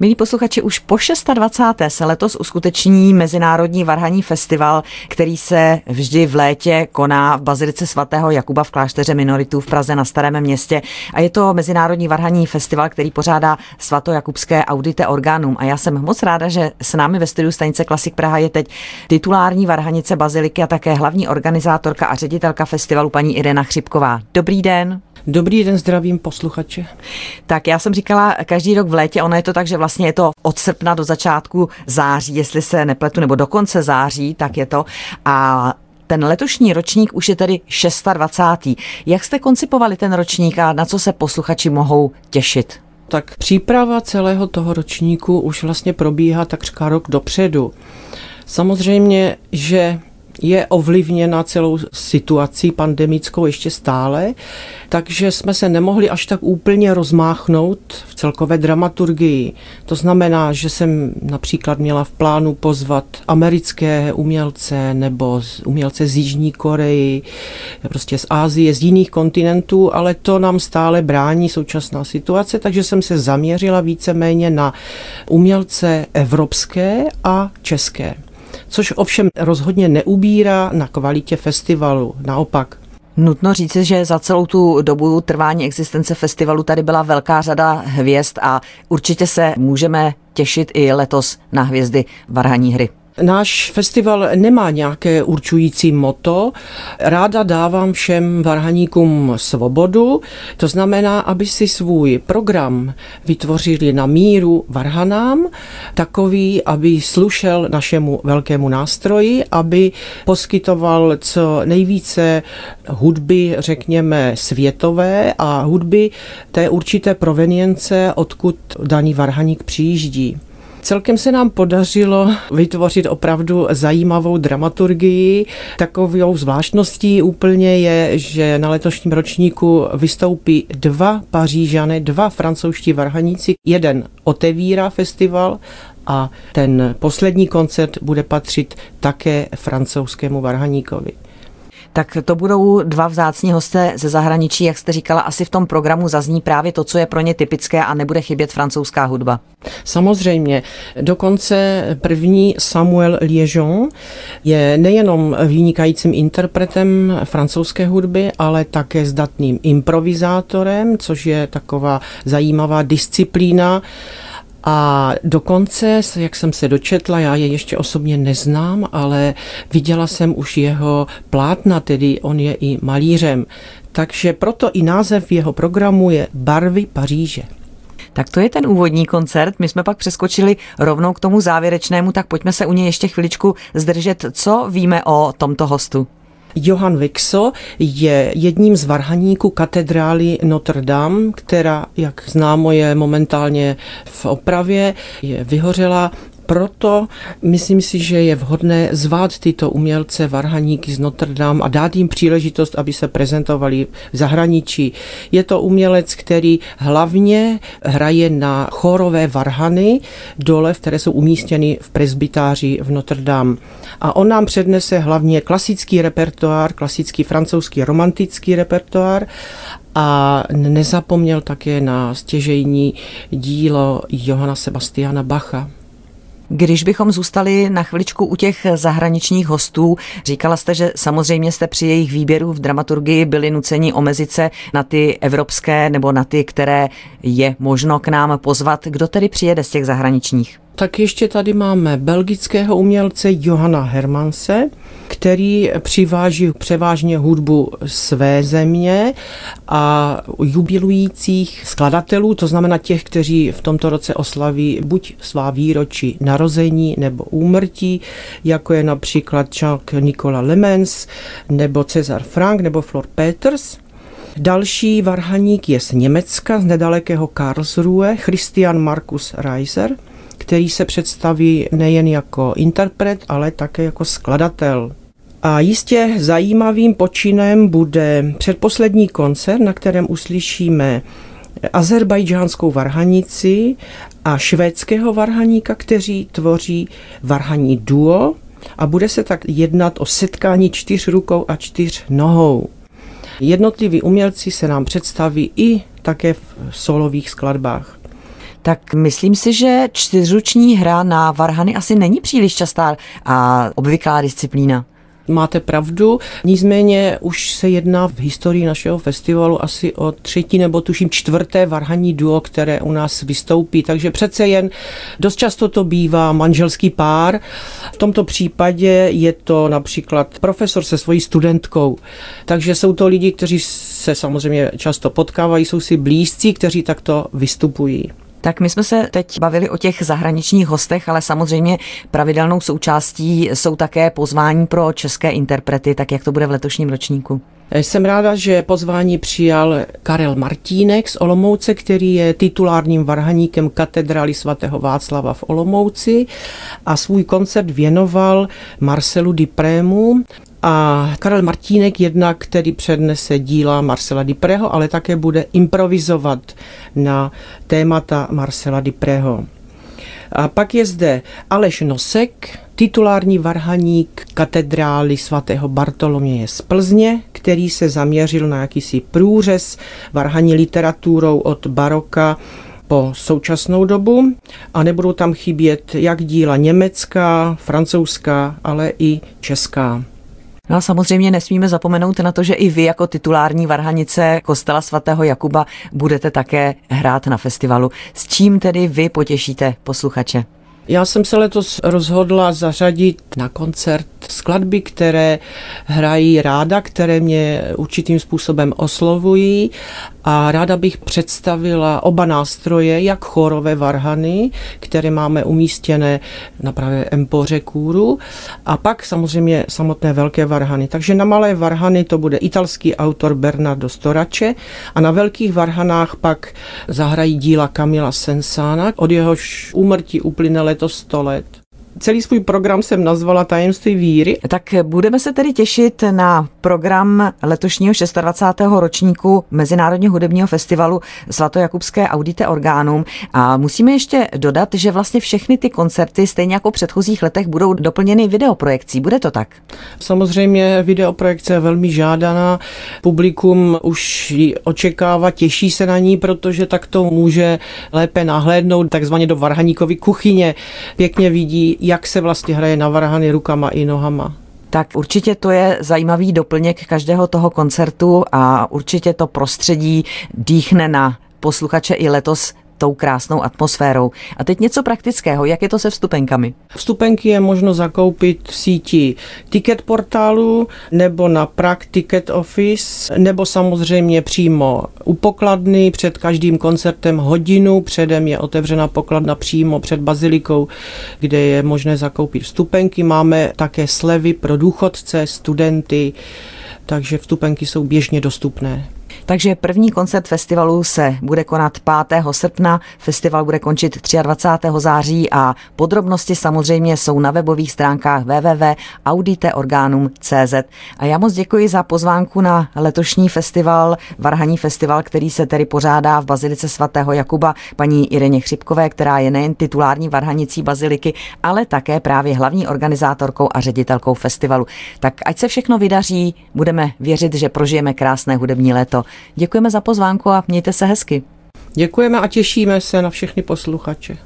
Milí posluchači, už po 26. se letos uskuteční Mezinárodní varhaní festival, který se vždy v létě koná v Bazilice svatého Jakuba v klášteře minoritů v Praze na Starém městě. A je to Mezinárodní varhaní festival, který pořádá svatojakubské audite orgánům. A já jsem moc ráda, že s námi ve studiu stanice Klasik Praha je teď titulární varhanice Baziliky a také hlavní organizátorka a ředitelka festivalu paní Irena Chřipková. Dobrý den. Dobrý den, zdravím posluchače. Tak já jsem říkala každý rok v létě, ono je to tak, že vlastně je to od srpna do začátku září, jestli se nepletu, nebo do konce září, tak je to. A ten letošní ročník už je tedy 26. Jak jste koncipovali ten ročník a na co se posluchači mohou těšit? Tak příprava celého toho ročníku už vlastně probíhá takřka rok dopředu. Samozřejmě, že je ovlivněna celou situací pandemickou ještě stále, takže jsme se nemohli až tak úplně rozmáchnout v celkové dramaturgii. To znamená, že jsem například měla v plánu pozvat americké umělce nebo umělce z Jižní Koreji, prostě z Ázie, z jiných kontinentů, ale to nám stále brání současná situace, takže jsem se zaměřila víceméně na umělce evropské a české což ovšem rozhodně neubírá na kvalitě festivalu. Naopak, Nutno říci, že za celou tu dobu trvání existence festivalu tady byla velká řada hvězd a určitě se můžeme těšit i letos na hvězdy Varhaní hry. Náš festival nemá nějaké určující moto. Ráda dávám všem varhaníkům svobodu, to znamená, aby si svůj program vytvořili na míru varhanám, takový, aby slušel našemu velkému nástroji, aby poskytoval co nejvíce hudby, řekněme, světové a hudby té určité provenience, odkud daný varhaník přijíždí. Celkem se nám podařilo vytvořit opravdu zajímavou dramaturgii. Takovou zvláštností úplně je, že na letošním ročníku vystoupí dva Pařížané, dva francouzští varhaníci. Jeden otevírá festival a ten poslední koncert bude patřit také francouzskému varhaníkovi. Tak to budou dva vzácní hosté ze zahraničí, jak jste říkala, asi v tom programu zazní právě to, co je pro ně typické a nebude chybět francouzská hudba. Samozřejmě. Dokonce první Samuel Liejon je nejenom vynikajícím interpretem francouzské hudby, ale také zdatným improvizátorem, což je taková zajímavá disciplína a dokonce, jak jsem se dočetla, já je ještě osobně neznám, ale viděla jsem už jeho plátna, tedy on je i malířem. Takže proto i název jeho programu je Barvy Paříže. Tak to je ten úvodní koncert. My jsme pak přeskočili rovnou k tomu závěrečnému, tak pojďme se u něj ještě chviličku zdržet. Co víme o tomto hostu? Johann Vixo je jedním z varhaníků katedrály Notre Dame, která, jak známo, je momentálně v opravě, je vyhořela proto myslím si, že je vhodné zvát tyto umělce varhaníky z Notre Dame a dát jim příležitost, aby se prezentovali v zahraničí. Je to umělec, který hlavně hraje na chorové varhany dole, které jsou umístěny v presbytáři v Notre Dame. A on nám přednese hlavně klasický repertoár, klasický francouzský romantický repertoár a nezapomněl také na stěžejní dílo Johana Sebastiana Bacha. Když bychom zůstali na chviličku u těch zahraničních hostů, říkala jste, že samozřejmě jste při jejich výběru v dramaturgii byli nuceni omezit se na ty evropské nebo na ty, které je možno k nám pozvat. Kdo tedy přijede z těch zahraničních? Tak ještě tady máme belgického umělce Johana Hermanse, který přiváží převážně hudbu své země a jubilujících skladatelů, to znamená těch, kteří v tomto roce oslaví buď svá výročí narození nebo úmrtí, jako je například Jacques Nicolas Lemens, nebo Cezar Frank, nebo Flor Peters. Další varhaník je z Německa, z nedalekého Karlsruhe, Christian Markus Reiser – který se představí nejen jako interpret, ale také jako skladatel. A jistě zajímavým počinem bude předposlední koncert, na kterém uslyšíme azerbajdžánskou varhanici a švédského varhaníka, kteří tvoří varhaní duo a bude se tak jednat o setkání čtyř rukou a čtyř nohou. Jednotliví umělci se nám představí i také v solových skladbách. Tak myslím si, že čtyřruční hra na varhany asi není příliš častá a obvyklá disciplína. Máte pravdu, nicméně už se jedná v historii našeho festivalu asi o třetí nebo tuším čtvrté varhaní duo, které u nás vystoupí, takže přece jen dost často to bývá manželský pár. V tomto případě je to například profesor se svojí studentkou, takže jsou to lidi, kteří se samozřejmě často potkávají, jsou si blízcí, kteří takto vystupují. Tak my jsme se teď bavili o těch zahraničních hostech, ale samozřejmě pravidelnou součástí jsou také pozvání pro české interprety, tak jak to bude v letošním ročníku. Jsem ráda, že pozvání přijal Karel Martínek z Olomouce, který je titulárním varhaníkem katedrály svatého Václava v Olomouci a svůj koncert věnoval Marcelu Diprému. A Karel Martínek jednak, který přednese díla Marcela Dipreho, ale také bude improvizovat na témata Marcela Dipreho. A pak je zde Aleš Nosek, titulární varhaník katedrály svatého Bartoloměje z Plzně, který se zaměřil na jakýsi průřez varhaní literaturou od baroka po současnou dobu a nebudou tam chybět jak díla německá, francouzská, ale i česká. No a samozřejmě nesmíme zapomenout na to, že i vy jako titulární varhanice kostela svatého Jakuba budete také hrát na festivalu. S čím tedy vy potěšíte posluchače? Já jsem se letos rozhodla zařadit na koncert skladby, které hrají ráda, které mě určitým způsobem oslovují a ráda bych představila oba nástroje, jak chorové varhany, které máme umístěné na právě empoře kůru a pak samozřejmě samotné velké varhany. Takže na malé varhany to bude italský autor Bernardo Storace a na velkých varhanách pak zahrají díla Kamila Sensana, od jehož úmrtí uplyne letos 100 let. Celý svůj program jsem nazvala Tajemství víry. Tak budeme se tedy těšit na program letošního 26. ročníku Mezinárodního hudebního festivalu Svatojakubské audite orgánům. A musíme ještě dodat, že vlastně všechny ty koncerty, stejně jako v předchozích letech, budou doplněny videoprojekcí. Bude to tak? Samozřejmě videoprojekce je velmi žádaná. Publikum už ji očekává, těší se na ní, protože tak to může lépe nahlédnout takzvaně do varhaníkovy kuchyně. Pěkně vidí, jak se vlastně hraje na varhany rukama i nohama. Tak určitě to je zajímavý doplněk každého toho koncertu a určitě to prostředí dýchne na posluchače i letos tou krásnou atmosférou. A teď něco praktického, jak je to se vstupenkami? Vstupenky je možno zakoupit v síti ticket portálu nebo na Prague Ticket Office nebo samozřejmě přímo u pokladny před každým koncertem hodinu předem je otevřena pokladna přímo před bazilikou, kde je možné zakoupit vstupenky. Máme také slevy pro důchodce, studenty, takže vstupenky jsou běžně dostupné. Takže první koncert festivalu se bude konat 5. srpna, festival bude končit 23. září a podrobnosti samozřejmě jsou na webových stránkách www.auditeorganum.cz. A já moc děkuji za pozvánku na letošní festival, Varhaní festival, který se tedy pořádá v Bazilice svatého Jakuba paní Ireně Chřipkové, která je nejen titulární varhanicí baziliky, ale také právě hlavní organizátorkou a ředitelkou festivalu. Tak ať se všechno vydaří, budeme věřit, že prožijeme krásné hudební léto. Děkujeme za pozvánku a mějte se hezky. Děkujeme a těšíme se na všechny posluchače.